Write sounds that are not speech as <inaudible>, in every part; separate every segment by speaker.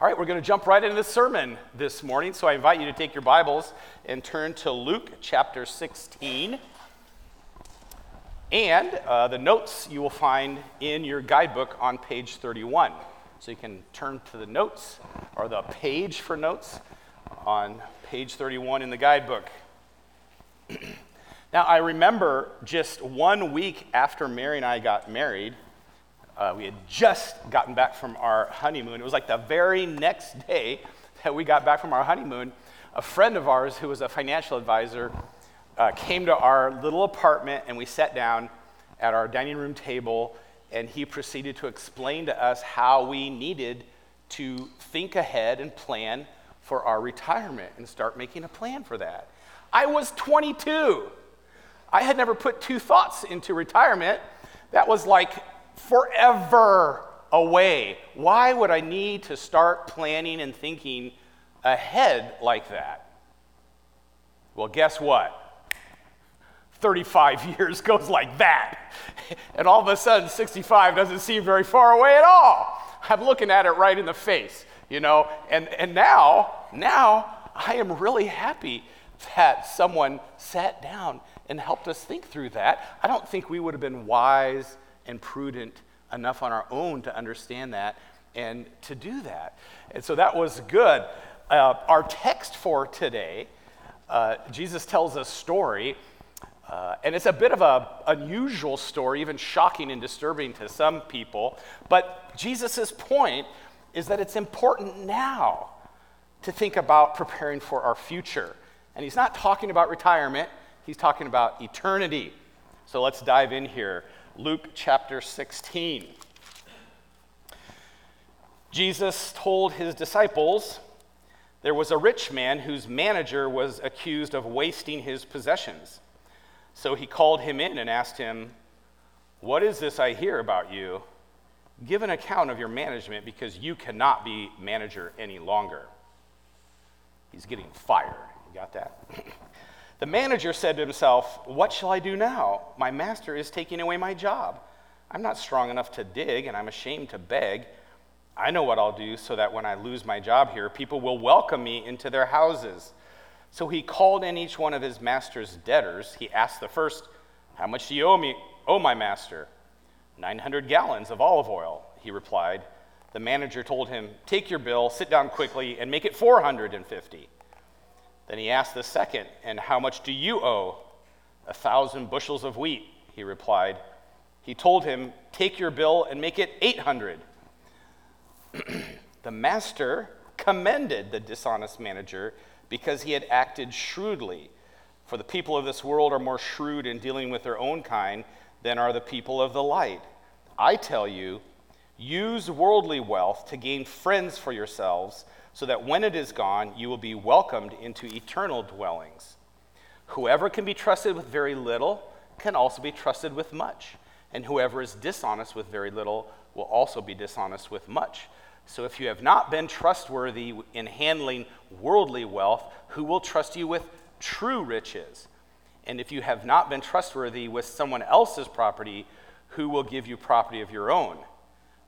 Speaker 1: All right, we're going to jump right into the sermon this morning. So I invite you to take your Bibles and turn to Luke chapter 16. And uh, the notes you will find in your guidebook on page 31. So you can turn to the notes or the page for notes on page 31 in the guidebook. <clears throat> now, I remember just one week after Mary and I got married, uh, we had just gotten back from our honeymoon. It was like the very next day that we got back from our honeymoon. A friend of ours who was a financial advisor uh, came to our little apartment and we sat down at our dining room table and he proceeded to explain to us how we needed to think ahead and plan for our retirement and start making a plan for that. I was 22. I had never put two thoughts into retirement. That was like forever away. Why would I need to start planning and thinking ahead like that? Well, guess what? 35 <laughs> years goes like that. And all of a sudden, 65 doesn't seem very far away at all. I'm looking at it right in the face, you know? And, and now, now, I am really happy that someone sat down and helped us think through that. I don't think we would have been wise and prudent enough on our own to understand that and to do that. And so that was good. Uh, our text for today, uh, Jesus tells a story, uh, and it's a bit of an unusual story, even shocking and disturbing to some people. But Jesus' point is that it's important now to think about preparing for our future. And he's not talking about retirement, he's talking about eternity. So let's dive in here. Luke chapter 16. Jesus told his disciples there was a rich man whose manager was accused of wasting his possessions. So he called him in and asked him, What is this I hear about you? Give an account of your management because you cannot be manager any longer. He's getting fired. You got that? <laughs> The manager said to himself, What shall I do now? My master is taking away my job. I'm not strong enough to dig, and I'm ashamed to beg. I know what I'll do so that when I lose my job here, people will welcome me into their houses. So he called in each one of his master's debtors. He asked the first, How much do you owe me, owe my master? 900 gallons of olive oil, he replied. The manager told him, Take your bill, sit down quickly, and make it 450. Then he asked the second, And how much do you owe? A thousand bushels of wheat, he replied. He told him, Take your bill and make it 800. <clears throat> the master commended the dishonest manager because he had acted shrewdly. For the people of this world are more shrewd in dealing with their own kind than are the people of the light. I tell you, use worldly wealth to gain friends for yourselves so that when it is gone, you will be welcomed into eternal dwellings. Whoever can be trusted with very little can also be trusted with much, and whoever is dishonest with very little will also be dishonest with much. So if you have not been trustworthy in handling worldly wealth, who will trust you with true riches? And if you have not been trustworthy with someone else's property, who will give you property of your own?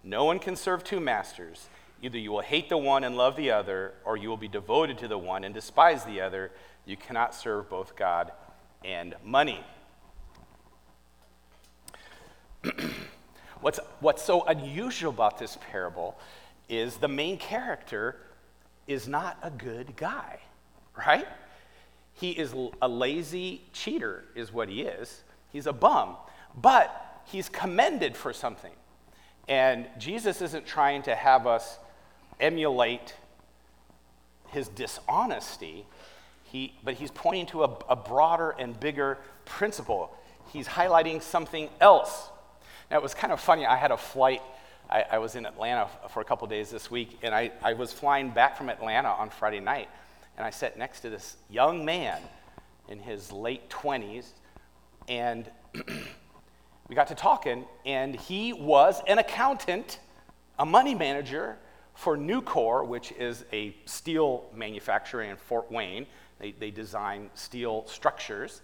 Speaker 1: No one can serve two masters. Either you will hate the one and love the other, or you will be devoted to the one and despise the other. You cannot serve both God and money. <clears throat> what's, what's so unusual about this parable is the main character is not a good guy, right? He is a lazy cheater, is what he is. He's a bum, but he's commended for something. And Jesus isn't trying to have us emulate his dishonesty, he, but he's pointing to a, a broader and bigger principle. He's highlighting something else. Now, it was kind of funny. I had a flight, I, I was in Atlanta for a couple days this week, and I, I was flying back from Atlanta on Friday night, and I sat next to this young man in his late 20s, and <clears throat> we got to talking, and he was an accountant, a money manager for Nucor, which is a steel manufacturer in Fort Wayne. They, they design steel structures.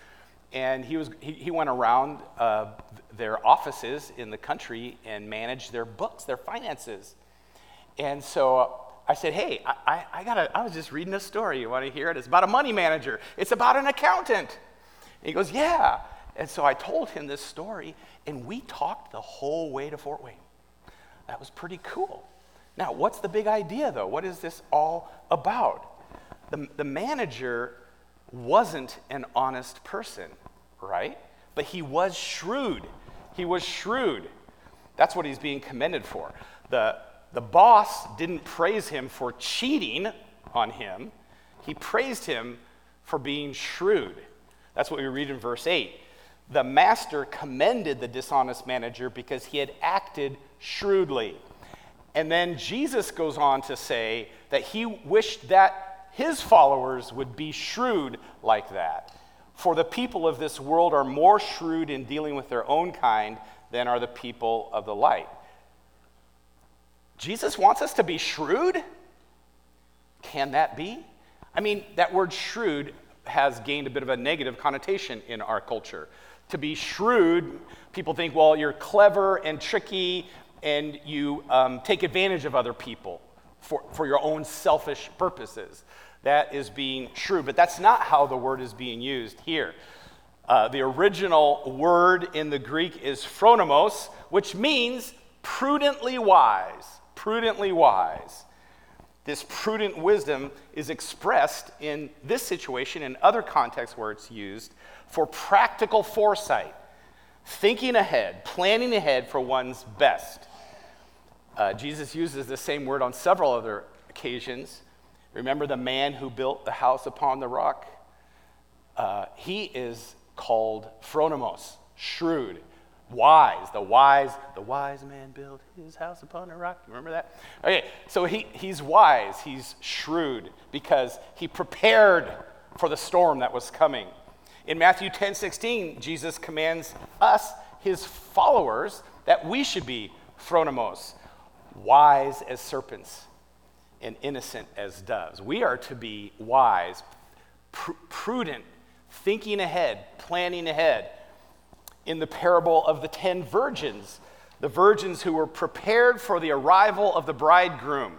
Speaker 1: And he, was, he, he went around uh, their offices in the country and managed their books, their finances. And so I said, Hey, I, I, I, gotta, I was just reading a story. You want to hear it? It's about a money manager, it's about an accountant. And he goes, Yeah. And so I told him this story, and we talked the whole way to Fort Wayne. That was pretty cool. Now, what's the big idea, though? What is this all about? The, the manager wasn't an honest person, right? But he was shrewd. He was shrewd. That's what he's being commended for. The, the boss didn't praise him for cheating on him, he praised him for being shrewd. That's what we read in verse 8. The master commended the dishonest manager because he had acted shrewdly. And then Jesus goes on to say that he wished that his followers would be shrewd like that. For the people of this world are more shrewd in dealing with their own kind than are the people of the light. Jesus wants us to be shrewd? Can that be? I mean, that word shrewd has gained a bit of a negative connotation in our culture. To be shrewd, people think, well, you're clever and tricky and you um, take advantage of other people for, for your own selfish purposes. That is being shrewd, but that's not how the word is being used here. Uh, the original word in the Greek is phronimos, which means prudently wise. Prudently wise. This prudent wisdom is expressed in this situation and other contexts where it's used for practical foresight, thinking ahead, planning ahead for one's best. Uh, Jesus uses the same word on several other occasions. Remember the man who built the house upon the rock? Uh, he is called phronimos, shrewd, wise. The wise, the wise man built his house upon a rock. Remember that? Okay, so he, he's wise, he's shrewd because he prepared for the storm that was coming. In Matthew 10 16, Jesus commands us, his followers, that we should be phronimos, wise as serpents and innocent as doves. We are to be wise, pr- prudent, thinking ahead, planning ahead. In the parable of the ten virgins, the virgins who were prepared for the arrival of the bridegroom.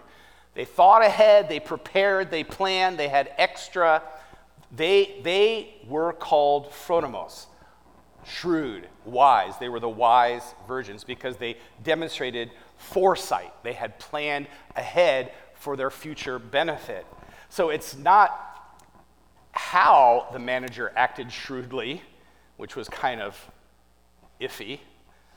Speaker 1: They thought ahead, they prepared, they planned, they had extra. They, they were called phronimos, shrewd, wise. They were the wise virgins because they demonstrated foresight. They had planned ahead for their future benefit. So it's not how the manager acted shrewdly, which was kind of iffy,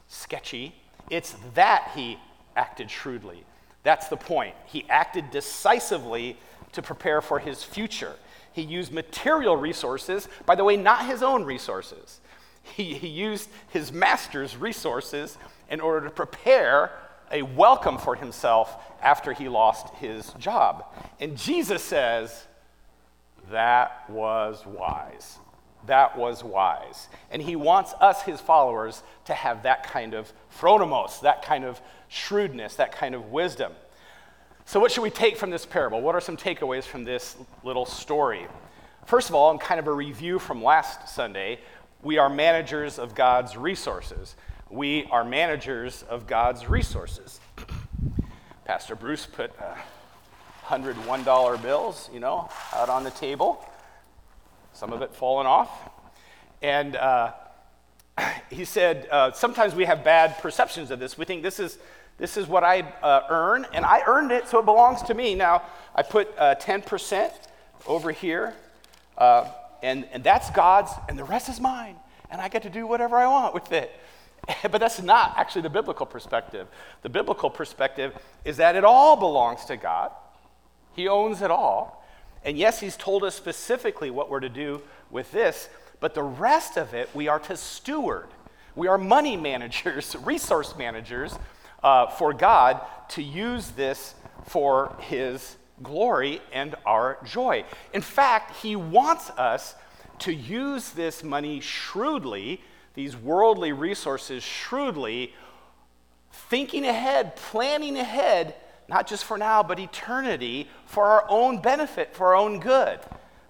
Speaker 1: sketchy. It's that he acted shrewdly. That's the point. He acted decisively to prepare for his future. He used material resources, by the way, not his own resources. He, he used his master's resources in order to prepare a welcome for himself after he lost his job. And Jesus says, that was wise. That was wise. And he wants us, his followers, to have that kind of phronimos, that kind of shrewdness, that kind of wisdom. So, what should we take from this parable? What are some takeaways from this little story? First of all, in kind of a review from last Sunday, we are managers of God's resources. We are managers of God's resources. Pastor Bruce put uh, $101 bills, you know, out on the table, some of it falling off. And uh, he said, uh, sometimes we have bad perceptions of this. We think this is, this is what I uh, earn, and I earned it, so it belongs to me. Now, I put 10% uh, over here, uh, and, and that's God's, and the rest is mine, and I get to do whatever I want with it. <laughs> but that's not actually the biblical perspective. The biblical perspective is that it all belongs to God. He owns it all. And yes, He's told us specifically what we're to do with this, but the rest of it we are to steward. We are money <laughs> managers, resource managers uh, for God to use this for His glory and our joy. In fact, He wants us to use this money shrewdly, these worldly resources shrewdly, thinking ahead, planning ahead not just for now, but eternity, for our own benefit, for our own good.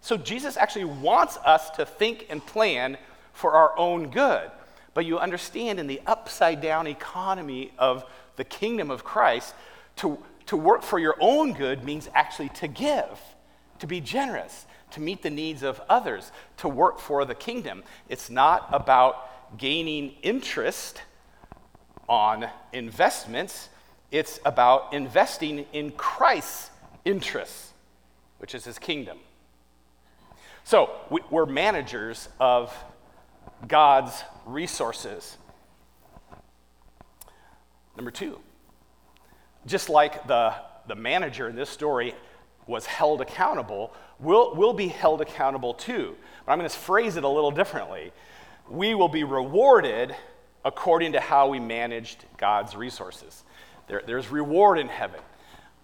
Speaker 1: So Jesus actually wants us to think and plan for our own good. But you understand in the upside down economy of the kingdom of Christ, to, to work for your own good means actually to give, to be generous, to meet the needs of others, to work for the kingdom. It's not about gaining interest on investments, it's about investing in Christ's interests, which is his kingdom. So we're managers of God's resources. Number two, just like the, the manager in this story was held accountable, we'll, we'll be held accountable too. But I'm going to phrase it a little differently. We will be rewarded according to how we managed God's resources. There, there's reward in heaven.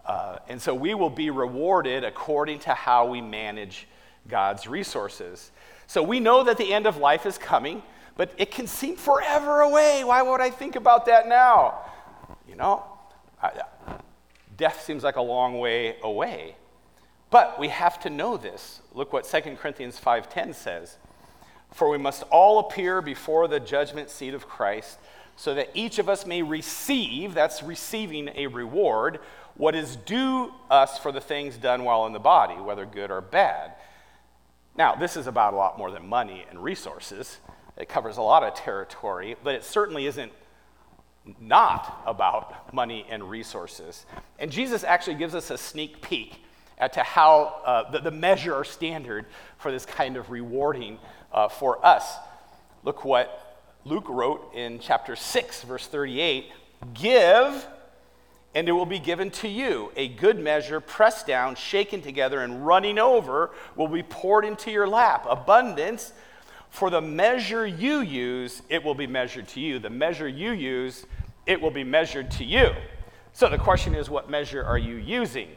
Speaker 1: Uh, and so we will be rewarded according to how we manage God's resources. So we know that the end of life is coming, but it can seem forever away. Why would I think about that now? You know, I, death seems like a long way away. But we have to know this. Look what 2 Corinthians 5:10 says. For we must all appear before the judgment seat of Christ, so that each of us may receive, that's receiving a reward, what is due us for the things done while in the body, whether good or bad. Now, this is about a lot more than money and resources. It covers a lot of territory, but it certainly isn't not about money and resources. And Jesus actually gives us a sneak peek as to how uh, the, the, measure or standard for this kind of rewarding uh, for us. Look what Luke wrote in chapter 6, verse 38 Give, and it will be given to you. A good measure, pressed down, shaken together, and running over, will be poured into your lap. Abundance, for the measure you use, it will be measured to you. The measure you use, it will be measured to you. So the question is, what measure are you using?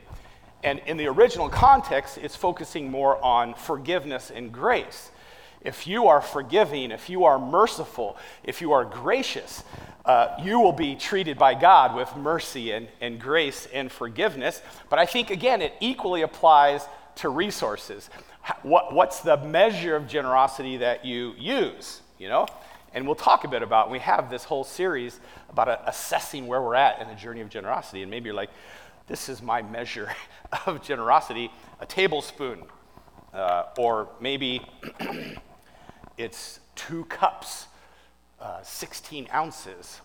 Speaker 1: And in the original context, it's focusing more on forgiveness and grace. If you are forgiving, if you are merciful, if you are gracious, uh, you will be treated by God with mercy and, and grace and forgiveness. But I think, again, it equally applies to resources. What, what's the measure of generosity that you use? You know? And we'll talk a bit about, we have this whole series about a, assessing where we're at in the journey of generosity. And maybe you're like, this is my measure <laughs> of generosity a tablespoon. Uh, or maybe <clears throat> it's two cups, uh, 16 ounces,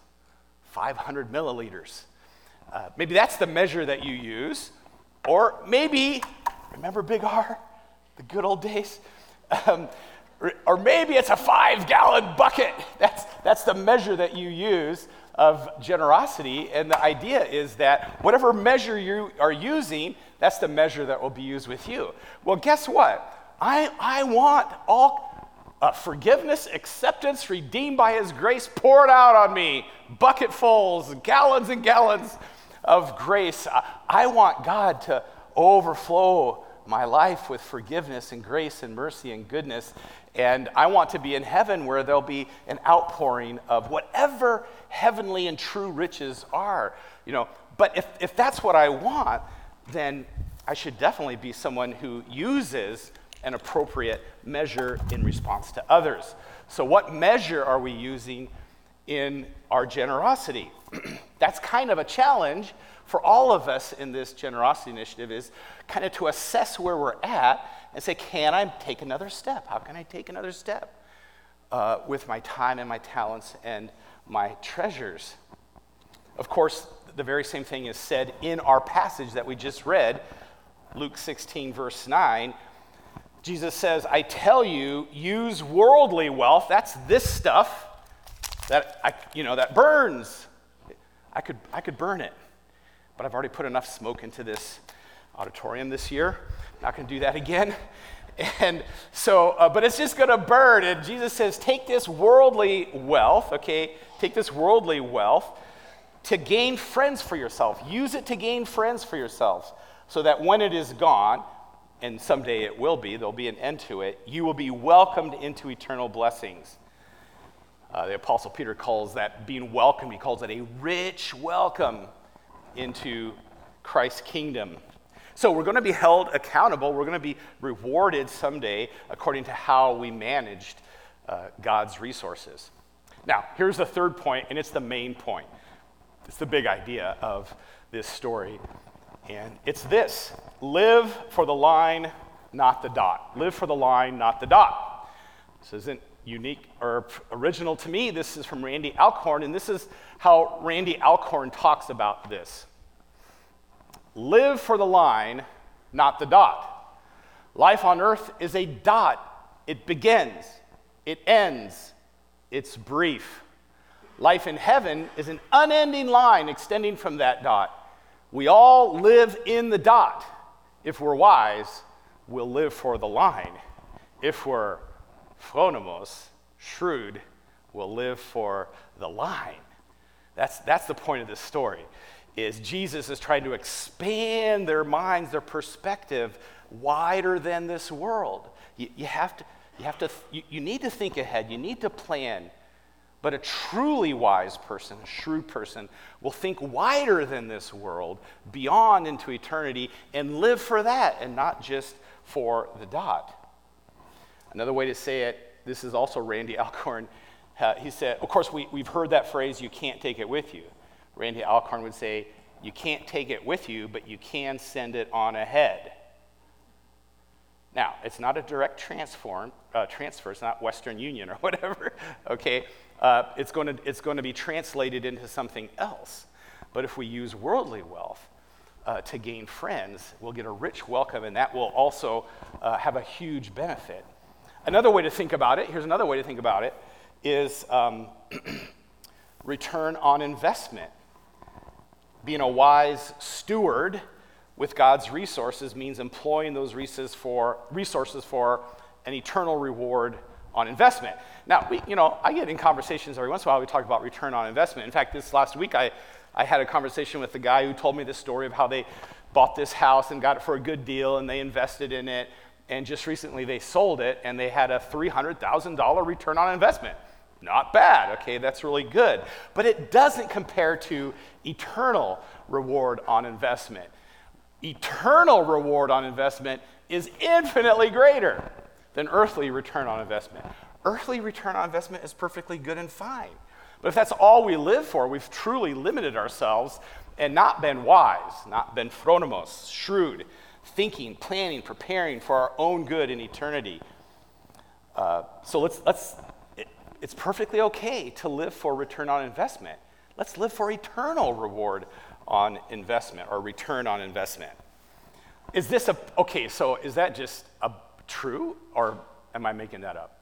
Speaker 1: 500 milliliters. Uh, maybe that's the measure that you use. Or maybe, remember Big R, the good old days? Um, or maybe it's a five gallon bucket. That's, that's the measure that you use of generosity. And the idea is that whatever measure you are using, that's the measure that will be used with you. Well, guess what? I, I want all uh, forgiveness, acceptance, redeemed by His grace poured out on me, bucketfuls, gallons and gallons of grace. I, I want God to overflow my life with forgiveness and grace and mercy and goodness. And I want to be in heaven where there'll be an outpouring of whatever heavenly and true riches are. You know, but if, if that's what I want, then I should definitely be someone who uses an appropriate measure in response to others. So, what measure are we using in our generosity? <clears throat> That's kind of a challenge for all of us in this generosity initiative is kind of to assess where we're at and say, can I take another step? How can I take another step uh, with my time and my talents and my treasures? Of course, the very same thing is said in our passage that we just read, Luke 16, verse 9. Jesus says, I tell you, use worldly wealth. That's this stuff that I, you know, that burns. I could, I could burn it but I've already put enough smoke into this auditorium this year. Not going to do that again. <laughs> And so, uh, but it's just going to burn. And Jesus says, take this worldly wealth, okay? Take this worldly wealth to gain friends for yourself. Use it to gain friends for yourselves so that when it is gone, and someday it will be, there'll be an end to it, you will be welcomed into eternal blessings. Uh, the Apostle Peter calls that being welcomed, he calls it a rich welcome into Christ's kingdom. So we're going to be held accountable. We're going to be rewarded someday according to how we managed uh, God's resources. Now, here's the third point, and it's the main point. It's the big idea of this story. And it's this live for the line, not the dot. Live for the line, not the dot. This isn't unique or original to me. This is from Randy Alcorn, and this is how Randy Alcorn talks about this. Live for the line, not the dot. Life on earth is a dot. It begins, it ends, it's brief. Life in heaven is an unending line extending from that dot. We all live in the dot. If we're wise, we'll live for the line. If we're phronimos, shrewd, we'll live for the line. That's, that's the point of this story, is Jesus is trying to expand their minds, their perspective, wider than this world. You, you have to, you, have to you, you need to think ahead. You need to plan. But a truly wise person, a shrewd person, will think wider than this world, beyond into eternity, and live for that and not just for the dot. Another way to say it, this is also Randy <laughs> Alcorn. Uh, he said, of course, we, we've heard that phrase, you can't take it with you. Randy Alcorn would say, you can't take it with you, but you can send it on ahead. Now, it's not a direct transform, uh, transfer, it's not Western Union or <laughs> whatever, okay? Uh, it's, going to, it's going to be translated into something else. But if we use worldly wealth uh, to gain friends, we'll get a rich welcome, and that will also uh, have a huge benefit. Another way to think about it, here's another way to think about it, is um, <clears throat> return on investment. Being a wise steward with God's resources means employing those resources for, resources for an eternal reward on investment. Now, we, you know, I get in conversations every once in a while, we talk about return on investment. In fact, this last week, I, I had a conversation with the guy who told me this story of how they bought this house and got it for a good deal and they invested in it. And just recently they sold it and they had a $300,000 return on investment. Not bad, okay, that's really good. But it doesn't compare to eternal reward on investment eternal reward on investment is infinitely greater than earthly return on investment. Earthly return on investment is perfectly good and fine. But if that's all we live for, we've truly limited ourselves and not been wise, not been phronimos, shrewd, thinking, planning, preparing for our own good in eternity. Uh, so let's, let's it, it's perfectly okay to live for return on investment. Let's live for eternal reward on investment or return on investment. Is this a, okay, so is that just a true or am I making that up?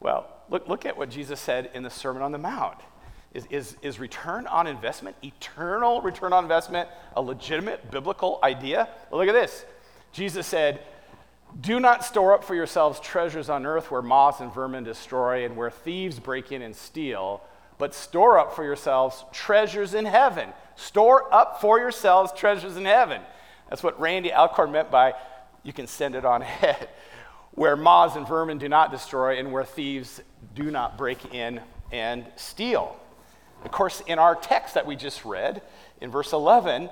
Speaker 1: Well, look, look at what Jesus said in the Sermon on the Mount. Is, is, is return on investment, eternal return on investment, a legitimate biblical idea? Well, look at this. Jesus said, Do not store up for yourselves treasures on earth where moths and vermin destroy and where thieves break in and steal, but store up for yourselves treasures in heaven Store up for yourselves treasures in heaven. That's what Randy Alcorn meant by you can send it on ahead. <laughs> Where moths and vermin do not destroy, and where thieves do not break in and steal. Of course, in our text that we just read, in verse 11,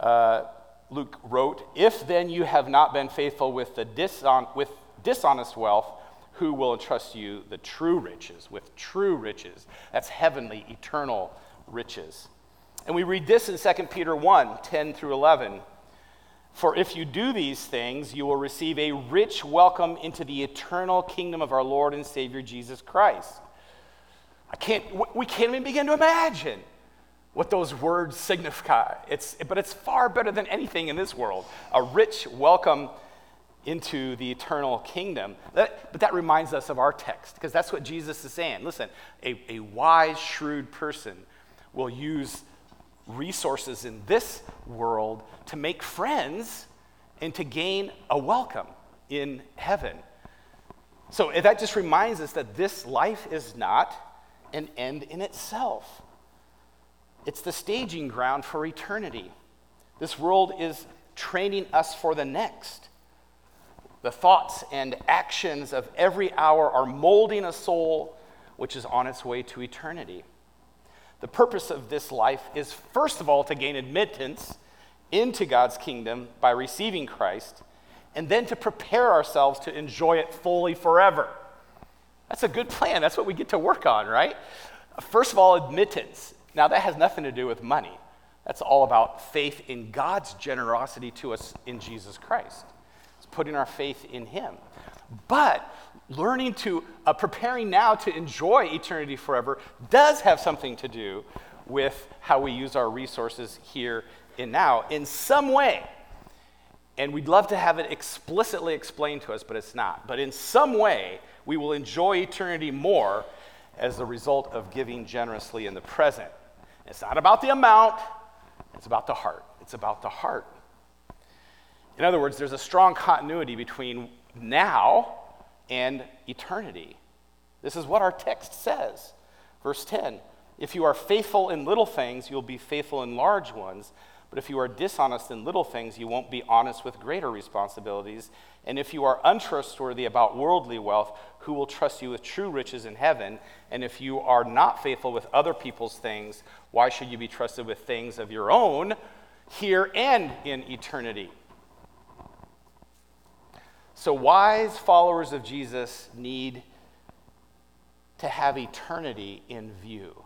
Speaker 1: uh, Luke wrote, If then you have not been faithful with, the dishon- with dishonest wealth, who will entrust you the true riches, with true riches? That's heavenly, eternal riches. And we read this in 2 Peter 1 10 through 11. For if you do these things, you will receive a rich welcome into the eternal kingdom of our Lord and Savior Jesus Christ. I can't, we can't even begin to imagine what those words signify. It's, but it's far better than anything in this world. A rich welcome into the eternal kingdom. That, but that reminds us of our text, because that's what Jesus is saying. Listen, a, a wise, shrewd person will use resources in this world to make friends and to gain a welcome in heaven. So eh, that just reminds us that this life is not an end in itself. It's the staging ground for eternity. This world is training us for the next. The thoughts and actions of every hour are molding a soul which is on its way to eternity. The purpose of this life is, first of all, to gain admittance into God's kingdom by receiving Christ, and then to prepare ourselves to enjoy it fully forever. That's a good plan. That's what we get to work on, right? First of all, admittance. Now, that has nothing to do with money. That's all about faith in God's generosity to us in Jesus Christ. It's putting our faith in Him. But learning to, uh, preparing now to enjoy eternity forever does have something to do with how we use our resources here and now in some way. And we'd love to have it explicitly explained to us, but it's not. But in some way, we will enjoy eternity more as a result of giving generously in the present. It's not about the amount, it's about the heart. It's about the heart. In other words, there's a strong continuity between now and eternity. This is what our text says. Verse 10 If you are faithful in little things, you'll be faithful in large ones. But if you are dishonest in little things, you won't be honest with greater responsibilities. And if you are untrustworthy about worldly wealth, who will trust you with true riches in heaven? And if you are not faithful with other people's things, why should you be trusted with things of your own here and in eternity? So, wise followers of Jesus need to have eternity in view,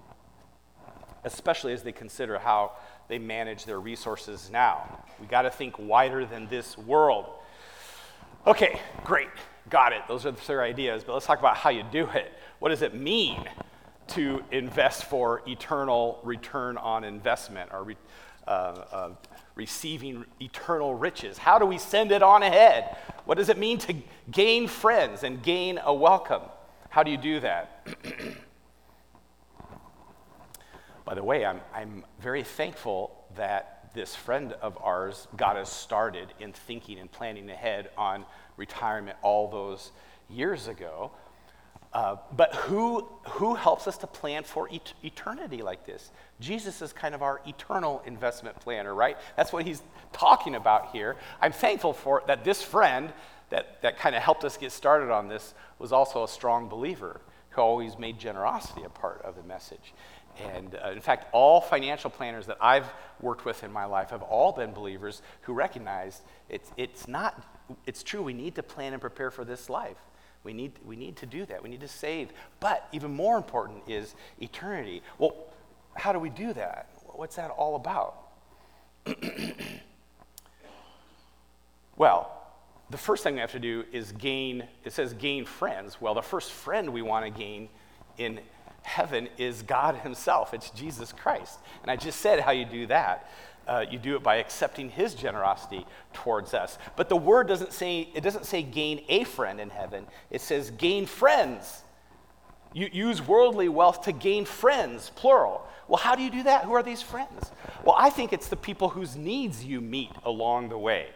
Speaker 1: especially as they consider how they manage their resources now. We got to think wider than this world. Okay, great. Got it. Those are the three ideas, but let's talk about how you do it. What does it mean to invest for eternal return on investment or uh, uh, receiving eternal riches? How do we send it on ahead? What does it mean to gain friends and gain a welcome? How do you do that? <clears throat> By the way, I'm, I'm very thankful that this friend of ours got us started in thinking and planning ahead on retirement all those years ago. Uh, but who, who helps us to plan for et- eternity like this? Jesus is kind of our eternal investment planner, right? That's what he's talking about here. I'm thankful for that this friend that, that kind of helped us get started on this was also a strong believer who always made generosity a part of the message. And uh, in fact, all financial planners that I've worked with in my life have all been believers who recognized it's, it's not, it's true, we need to plan and prepare for this life. We need, we need to do that. We need to save. But even more important is eternity. Well, how do we do that? What's that all about? <clears throat> well, the first thing we have to do is gain, it says gain friends. Well, the first friend we want to gain in heaven is God Himself. It's Jesus Christ. And I just said how you do that. Uh, you do it by accepting His generosity towards us. But the word doesn't say, it doesn't say gain a friend in heaven, it says gain friends. You use worldly wealth to gain friends, plural. Well, how do you do that? Who are these friends? Well, I think it's the people whose needs you meet along the way.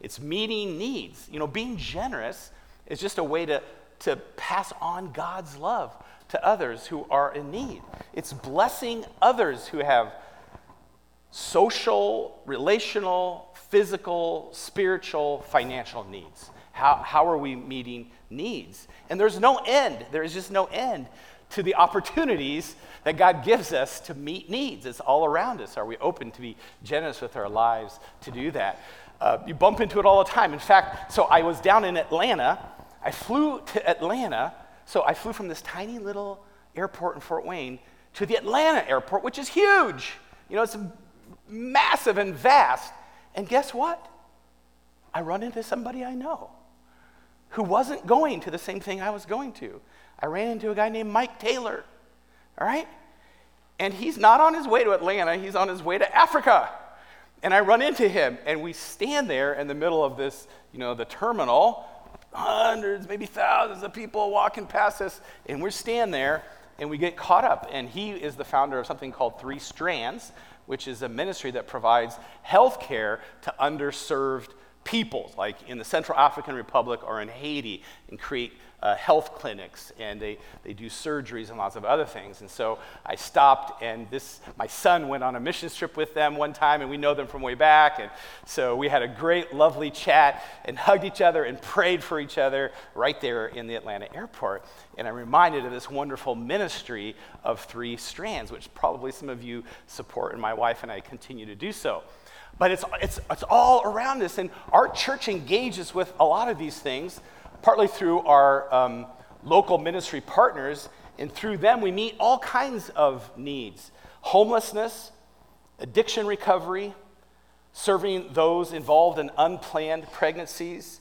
Speaker 1: It's meeting needs. You know, being generous is just a way to, to pass on God's love to others who are in need. It's blessing others who have social, relational, physical, spiritual, financial needs. How, how are we meeting needs? And there's no end, there is just no end to the opportunities that God gives us to meet needs. It's all around us. Are we open to be generous with our lives to do that? Uh, you bump into it all the time. In fact, so I was down in Atlanta. I flew to Atlanta so I flew from this tiny little airport in Fort Wayne to the Atlanta airport, which is huge. You know, it's massive and vast. And guess what? I run into somebody I know who wasn't going to the same thing I was going to. I ran into a guy named Mike Taylor, all right? And he's not on his way to Atlanta, he's on his way to Africa. And I run into him, and we stand there in the middle of this, you know, the terminal, hundreds, maybe thousands of people walking past us, and we're standing there and we get caught up. And he is the founder of something called Three Strands, which is a ministry that provides health care to underserved peoples, like in the Central African Republic or in Haiti, and create uh, health clinics and they, they do surgeries and lots of other things. And so I stopped, and this my son went on a mission trip with them one time, and we know them from way back. And so we had a great, lovely chat and hugged each other and prayed for each other right there in the Atlanta airport. And I'm reminded of this wonderful ministry of Three Strands, which probably some of you support, and my wife and I continue to do so. But it's, it's, it's all around us, and our church engages with a lot of these things partly through our um, local ministry partners, and through them we meet all kinds of needs homelessness, addiction recovery, serving those involved in unplanned pregnancies,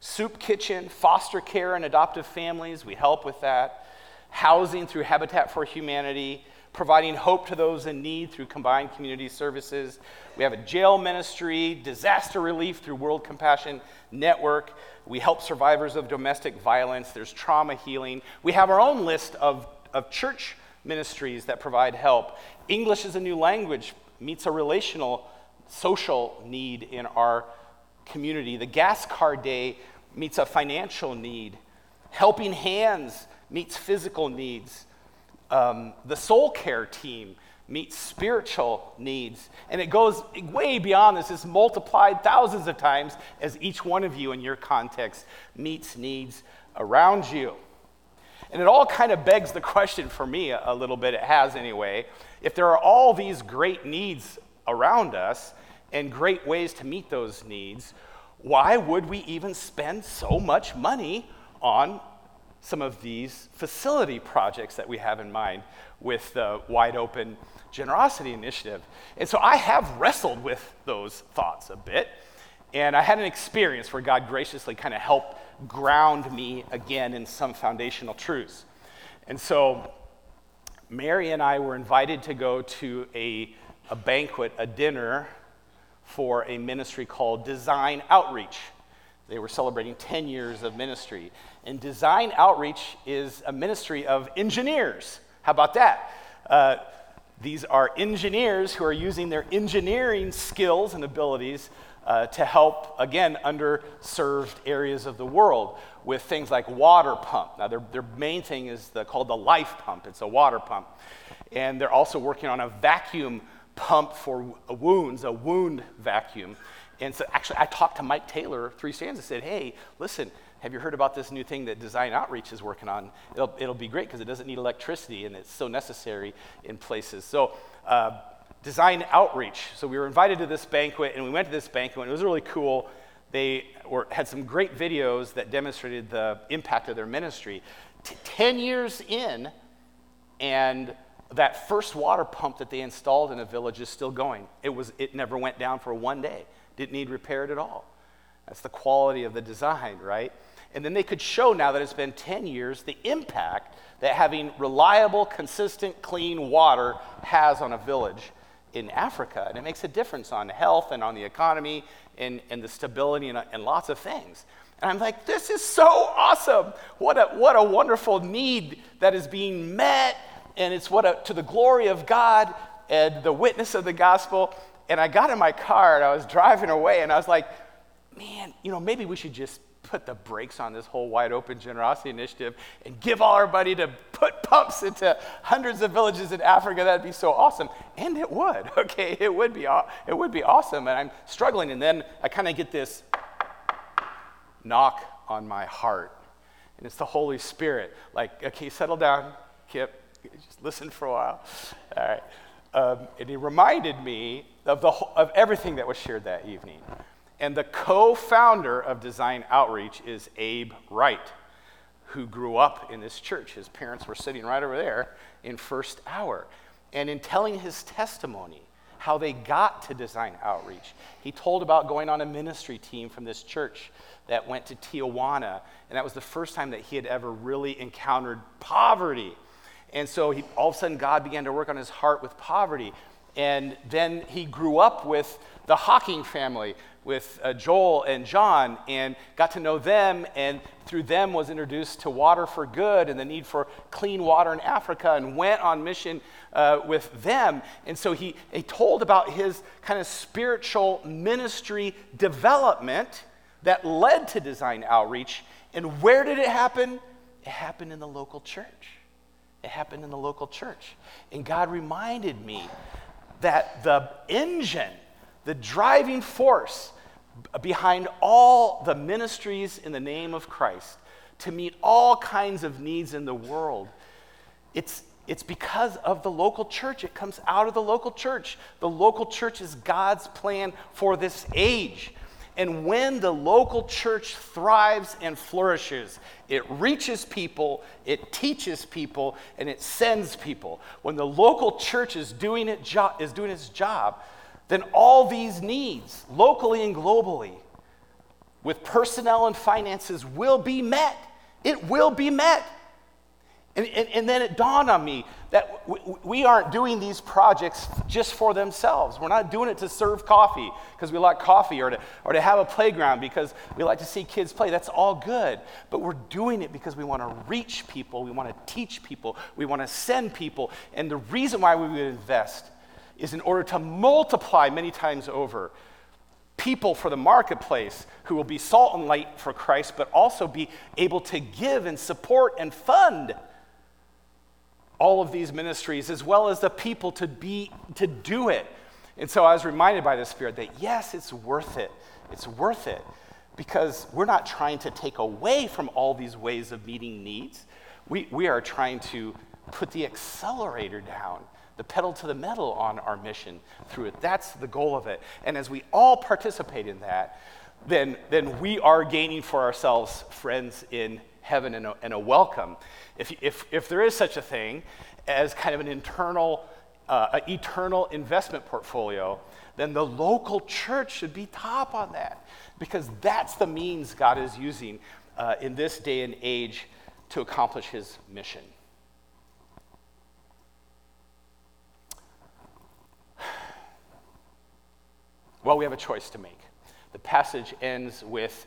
Speaker 1: soup kitchen, foster care, and adoptive families. We help with that. Housing through Habitat for Humanity, providing hope to those in need through combined community services. We have a jail ministry, disaster relief through World Compassion Network. We help survivors of domestic violence. There's trauma healing. We have our own list of, of church ministries that provide help. English is a new language, meets a relational, social need in our community. The gas car day meets a financial need. Helping Hands meets physical needs. Um, the soul care team meets spiritual needs. And it goes way beyond this. It's multiplied thousands of times as each one of you in your context meets needs around you. And it all kind of begs the question for me a little bit, it has anyway. If there are all these great needs around us and great ways to meet those needs, why would we even spend so much money on some of these facility projects that we have in mind with the Wide Open Generosity Initiative. And so I have wrestled with those thoughts a bit. And I had an experience where God graciously kind of helped ground me again in some foundational truths. And so Mary and I were invited to go to a, a banquet, a dinner for a ministry called Design Outreach. They were celebrating 10 years of ministry. And Design Outreach is a ministry of engineers. How about that? Uh, these are engineers who are using their engineering skills and abilities uh, to help, again, underserved areas of the world with things like water pump. Now, their, their main thing is the, called the life pump, it's a water pump. And they're also working on a vacuum pump for wounds, a wound vacuum. And so actually, I talked to Mike Taylor, Three Strands, and said, hey, listen, have you heard about this new thing that Design Outreach is working on? It'll, it'll be great because it doesn't need electricity and it's so necessary in places. So, uh, Design Outreach. So, we were invited to this banquet and we went to this banquet and it was really cool. They were, had some great videos that demonstrated the impact of their ministry. T- 10 years in, and that first water pump that they installed in a village is still going. It, was, it never went down for one day didn't need repaired at all. That's the quality of the design, right? And then they could show now that it's been 10 years the impact that having reliable, consistent, clean water has on a village in Africa. And it makes a difference on health and on the economy and, and the stability and, and lots of things. And I'm like, this is so awesome. What a, what a wonderful need that is being met. And it's what a, to the glory of God and the witness of the gospel. And I got in my car and I was driving away and I was like, man, you know, maybe we should just put the brakes on this whole wide open generosity initiative and give all our money to put pumps into hundreds of villages in Africa. That'd be so awesome. And it would, <laughs> okay? It would be, it would be awesome. And I'm struggling. And then I kind of get this knock on my heart. And it's the Holy Spirit. Like, okay, settle down, Kip. Just listen for a while. All right. Um, and he reminded me of, the, of everything that was shared that evening. And the co founder of Design Outreach is Abe Wright, who grew up in this church. His parents were sitting right over there in First Hour. And in telling his testimony, how they got to Design Outreach, he told about going on a ministry team from this church that went to Tijuana. And that was the first time that he had ever really encountered poverty. And so he, all of a sudden, God began to work on his heart with poverty. And then he grew up with the Hawking family, with uh, Joel and John, and got to know them, and through them was introduced to water for good and the need for clean water in Africa, and went on mission uh, with them. And so he, he told about his kind of spiritual ministry development that led to Design Outreach. And where did it happen? It happened in the local church. It happened in the local church. And God reminded me that the engine, the driving force behind all the ministries in the name of Christ to meet all kinds of needs in the world, it's, it's because of the local church. It comes out of the local church. The local church is God's plan for this age. And when the local church thrives and flourishes, it reaches people, it teaches people, and it sends people. When the local church is doing, it jo- is doing its job, then all these needs, locally and globally, with personnel and finances, will be met. It will be met. And, and, and, then it dawned on me that we aren't doing these projects just for themselves. We're not doing it to serve coffee because we like coffee or to, or to have a playground because we like to see kids play. That's all good. But we're doing it because we want to reach people, we want to teach people, we want to send people. And the reason why we would invest is in order to multiply many times over people for the marketplace who will be salt and light for Christ, but also be able to give and support and fund all of these ministries as well as the people to be to do it. And so i was reminded by the spirit that yes it's worth it. It's worth it. Because we're not trying to take away from all these ways of meeting needs. We, we are trying to put the accelerator down the pedal to the metal on our mission through it. That's the goal of it. And as we all participate in that then, then we are gaining for ourselves friends in heaven and a, and a welcome. If, if, if there is such a thing as kind of an internal, uh, eternal investment portfolio, then the local church should be top on that because that's the means God is using uh, in this day and age to accomplish his mission. Well, we have a choice to make. The passage ends with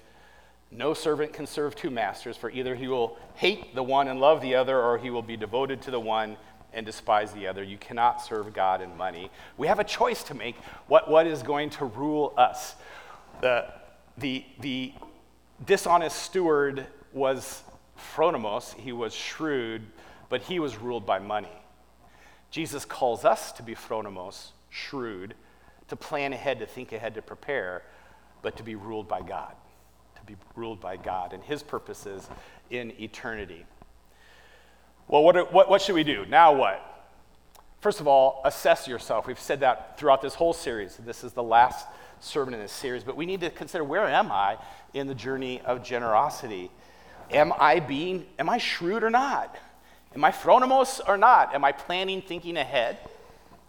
Speaker 1: no servant can serve two masters, for either he will hate the one and love the other, or he will be devoted to the one and despise the other. You cannot serve God and money. We have a choice to make what, what is going to rule us. The, the, the dishonest steward was phronimos, he was shrewd, but he was ruled by money. Jesus calls us to be phronimos, shrewd, to plan ahead, to think ahead, to prepare, but to be ruled by God be ruled by God and His purposes in eternity. Well, what, what, what should we do? Now what? First of all, assess yourself. We've said that throughout this whole series. This is the last sermon in this series, but we need to consider where am I in the journey of generosity? Am I being, am I shrewd or not? Am I phronimos or not? Am I planning, thinking ahead?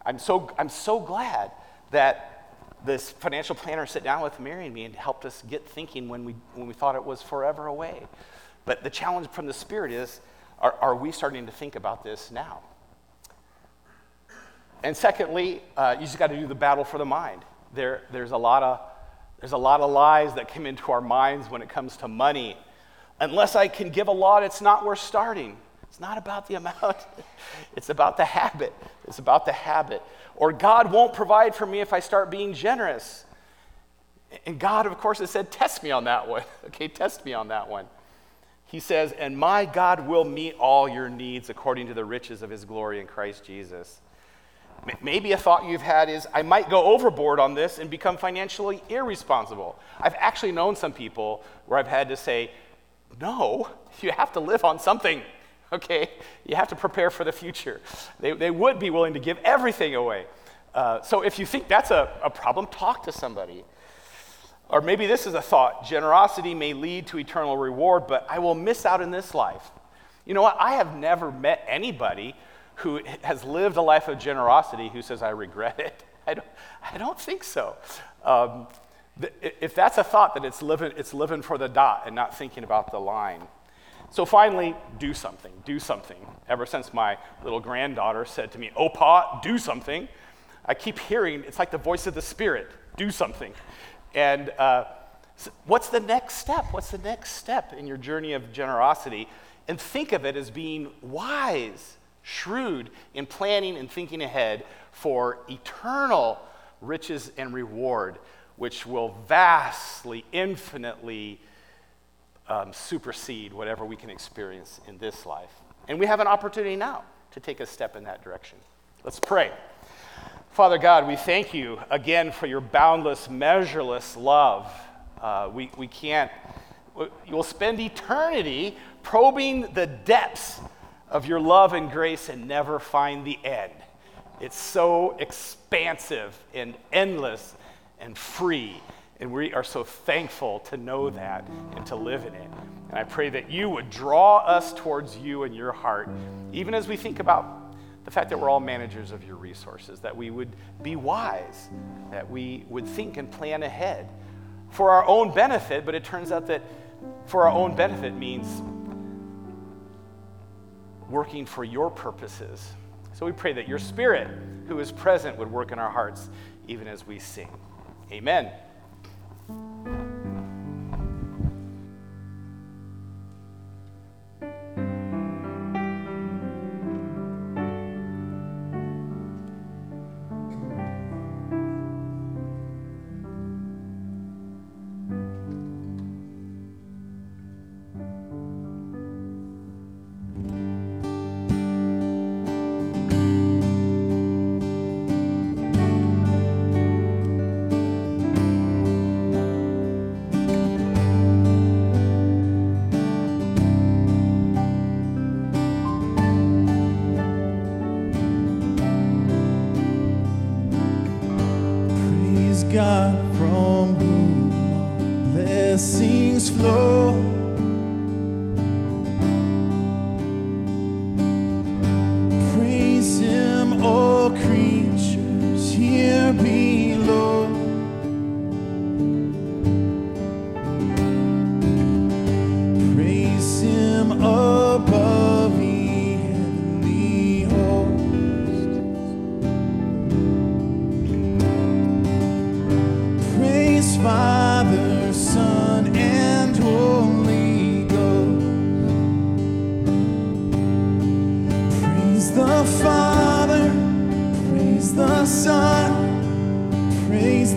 Speaker 1: I'm so, I'm so glad that this financial planner sat down with Mary and me and helped us get thinking when we, when we thought it was forever away. But the challenge from the Spirit is are, are we starting to think about this now? And secondly, uh, you just got to do the battle for the mind. There, there's, a lot of, there's a lot of lies that come into our minds when it comes to money. Unless I can give a lot, it's not worth starting. It's not about the amount, <laughs> it's about the habit. It's about the habit. Or God won't provide for me if I start being generous. And God, of course, has said, Test me on that one. <laughs> Okay, test me on that one. He says, And my God will meet all your needs according to the riches of his glory in Christ Jesus. Maybe a thought you've had is, I might go overboard on this and become financially irresponsible. I've actually known some people where I've had to say, No, <laughs> you have to live on something. Okay? You have to prepare for the future. They, they would be willing to give everything away. Uh, so if you think that's a, a problem, talk to somebody. Or maybe this is a thought generosity may lead to eternal reward, but I will miss out in this life. You know what? I have never met anybody who has lived a life of generosity who says, I regret it. <laughs> I don't, I don't think so. Um, if that's a thought, that it's living, it's living for the dot and not thinking about the line. So finally, do something, do something. Ever since my little granddaughter said to me, Opa, do something, I keep hearing it's like the voice of the Spirit do something. And uh, what's the next step? What's the next step in your journey of generosity? And think of it as being wise, shrewd in planning and thinking ahead for eternal riches and reward, which will vastly, infinitely um, supersede whatever we can experience in this life. And we have an opportunity now to take a step in that direction. Let's pray. Father God, we thank you again for your boundless, measureless love. Uh, we, we can't, you'll spend eternity probing the depths of your love and grace and never find the end. It's so expansive and endless and free
Speaker 2: And we are so thankful to know that and to live in it. And I pray that you would draw us towards you and your heart, even as we think about the fact that we're all managers of your resources, that we would be wise, that we would think and plan ahead for our own benefit, but it turns out that for our own benefit means working for your purposes. So we pray that your spirit, who is present, would work in our hearts even as we sing. Amen.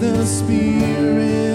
Speaker 2: the Spirit.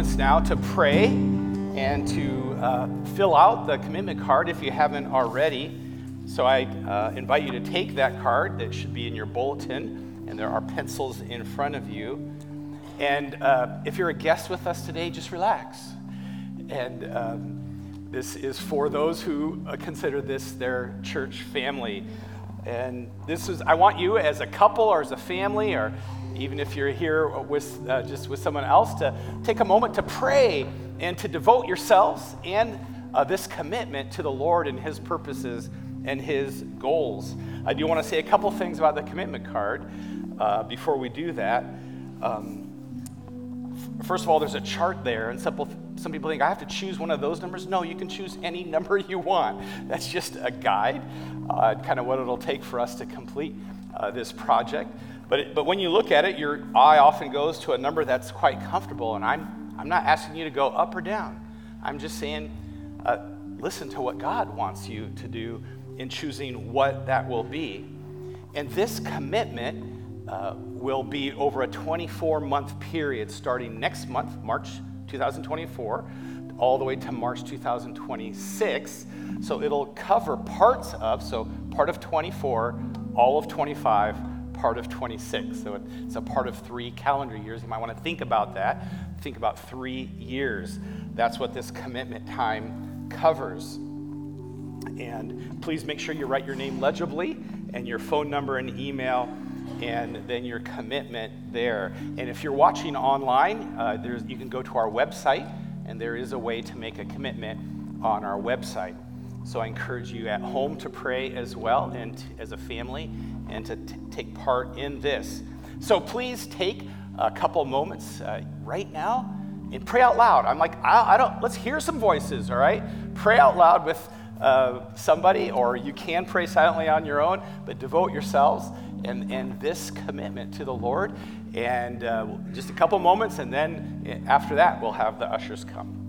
Speaker 2: Moments now to pray and to uh, fill out the commitment card if you haven't already. So I uh, invite you to take that card that should be in your bulletin, and there are pencils in front of you. And uh, if you're a guest with us today, just relax. And um, this is for those who uh, consider this their church family. And this is, I want you as a couple or as a family or even if you're here with uh, just with someone else, to take a moment to pray and to devote yourselves and uh, this commitment to the Lord and His purposes and His goals. I do want to say a couple things about the commitment card uh, before we do that. Um, first of all, there's a chart there, and some, some people think I have to choose one of those numbers. No, you can choose any <laughs> number you want. That's just a guide, uh, kind of what it'll take for us to complete uh, this project.
Speaker 1: But, but when you look at it, your eye often goes to a number that's quite comfortable. And I'm, I'm not asking you to go up or down. I'm just saying, uh, listen to what God wants you to do in choosing what that will be. And this commitment uh, will be over a 24 month period starting next month, March 2024, all the way to March 2026. So it'll cover parts of, so part of 24, all of 25, part of 26. So it's a part of three calendar years. You might want to think about that. Think about three years. That's what this commitment time covers. And please make sure you write your name legibly and your phone number and email and then your commitment there. And if you're watching online, uh, you can go to our website, and there is a way to make a commitment on our website. So I encourage you at home to pray as well, and t- as a family, and to t- take part in this. So please take a couple moments uh, right now and pray out loud. I'm like, I, I, don't, let's hear some voices, all right? Pray out loud with uh, somebody, or you can pray silently on your own, but devote yourselves and, and this commitment to the Lord. And uh, just a couple moments, and then eh, after that, we'll have the ushers come.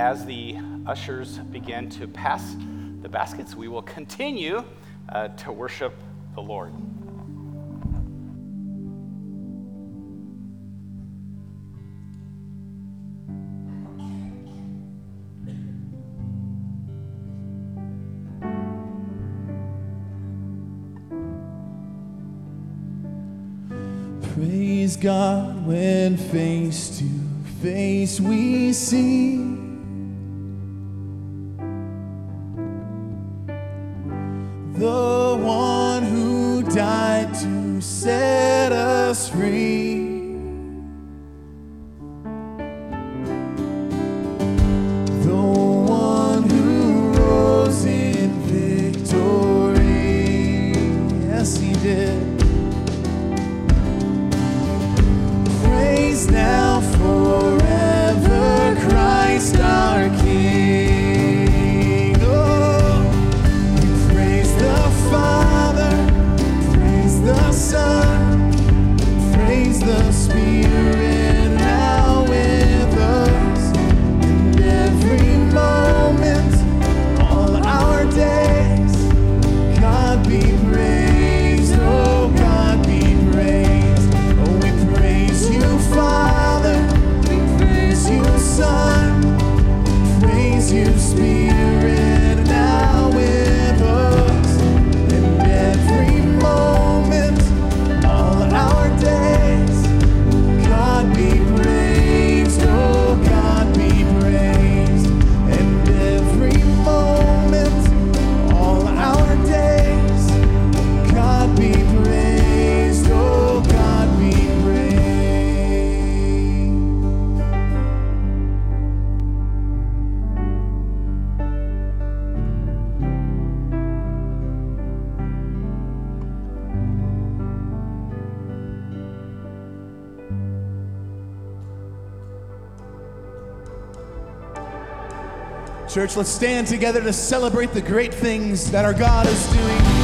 Speaker 1: As the ushers begin to pass the baskets, we will continue uh, to worship the Lord.
Speaker 2: Praise God when face to face we see the one who died to set us free. Church, let's stand together to celebrate the great things that our God is doing.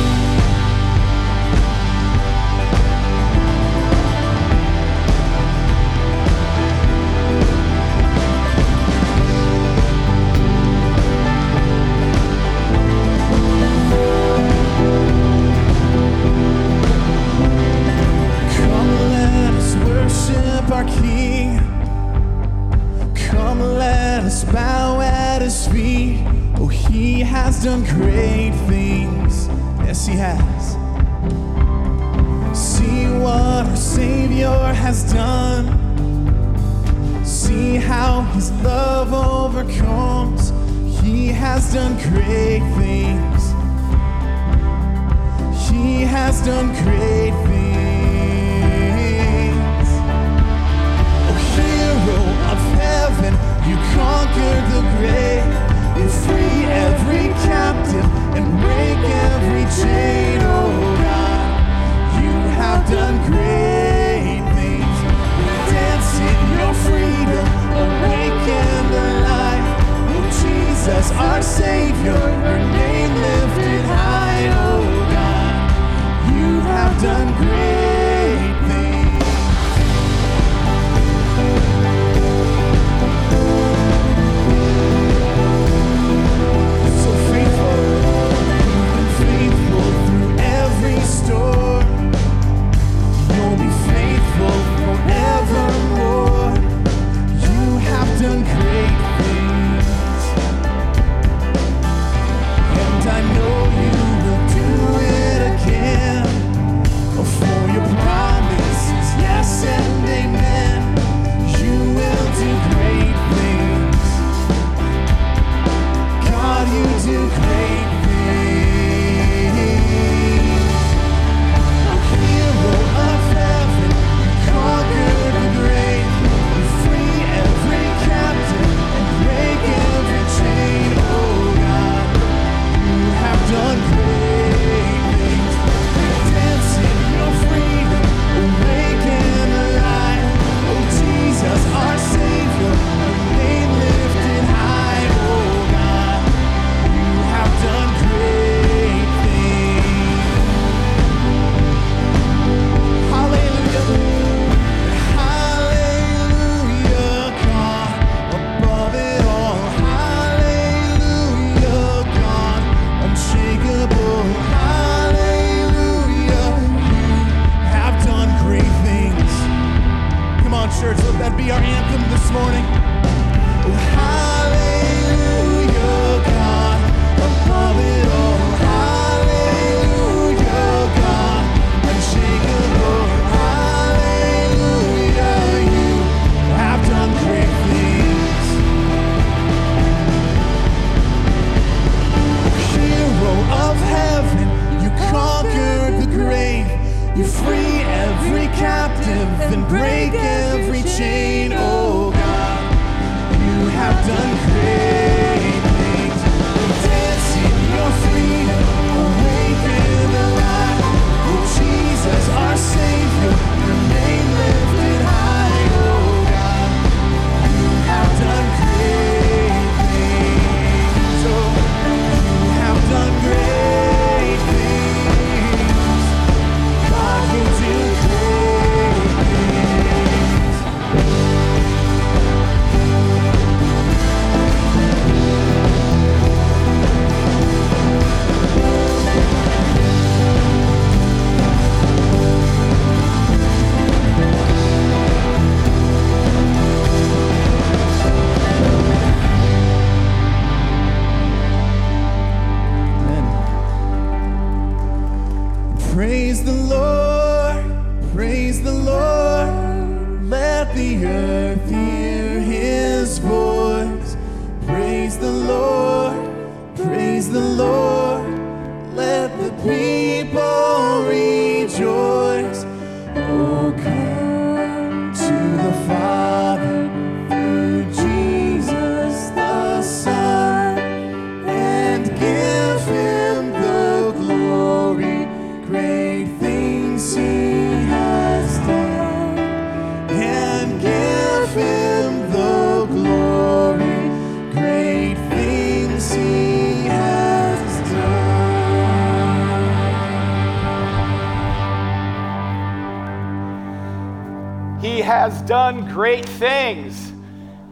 Speaker 2: great things.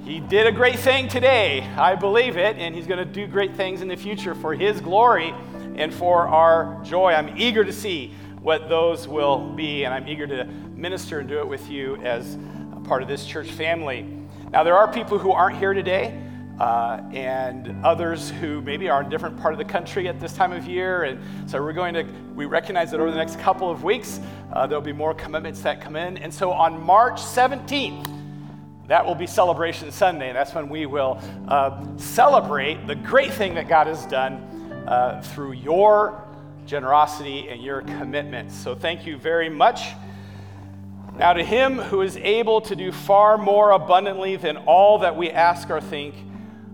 Speaker 2: He
Speaker 1: did a great thing today. I believe it. And He's going to do great things in the future for His glory and for our joy. I'm eager to see what those will be. And I'm eager to minister and do it with you as a part of this church family. Now, there are people who aren't here today. Uh, and others who maybe are in different part of the country at this time of year. And so we're going to, we recognize that over the next couple of weeks, uh, there'll be more commitments that come in. And so on March 17th, that will be Celebration Sunday. And that's when we will uh, celebrate the great thing that God has done uh, through your generosity and your commitment. So thank you very much. Now, to him who is able to do far more abundantly than all that we ask or think,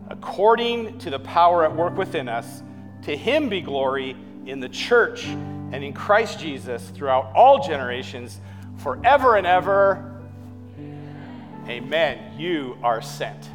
Speaker 1: according to the power at work within us, to him be glory in the church and in Christ Jesus throughout all generations, forever and ever. Amen. You are sent.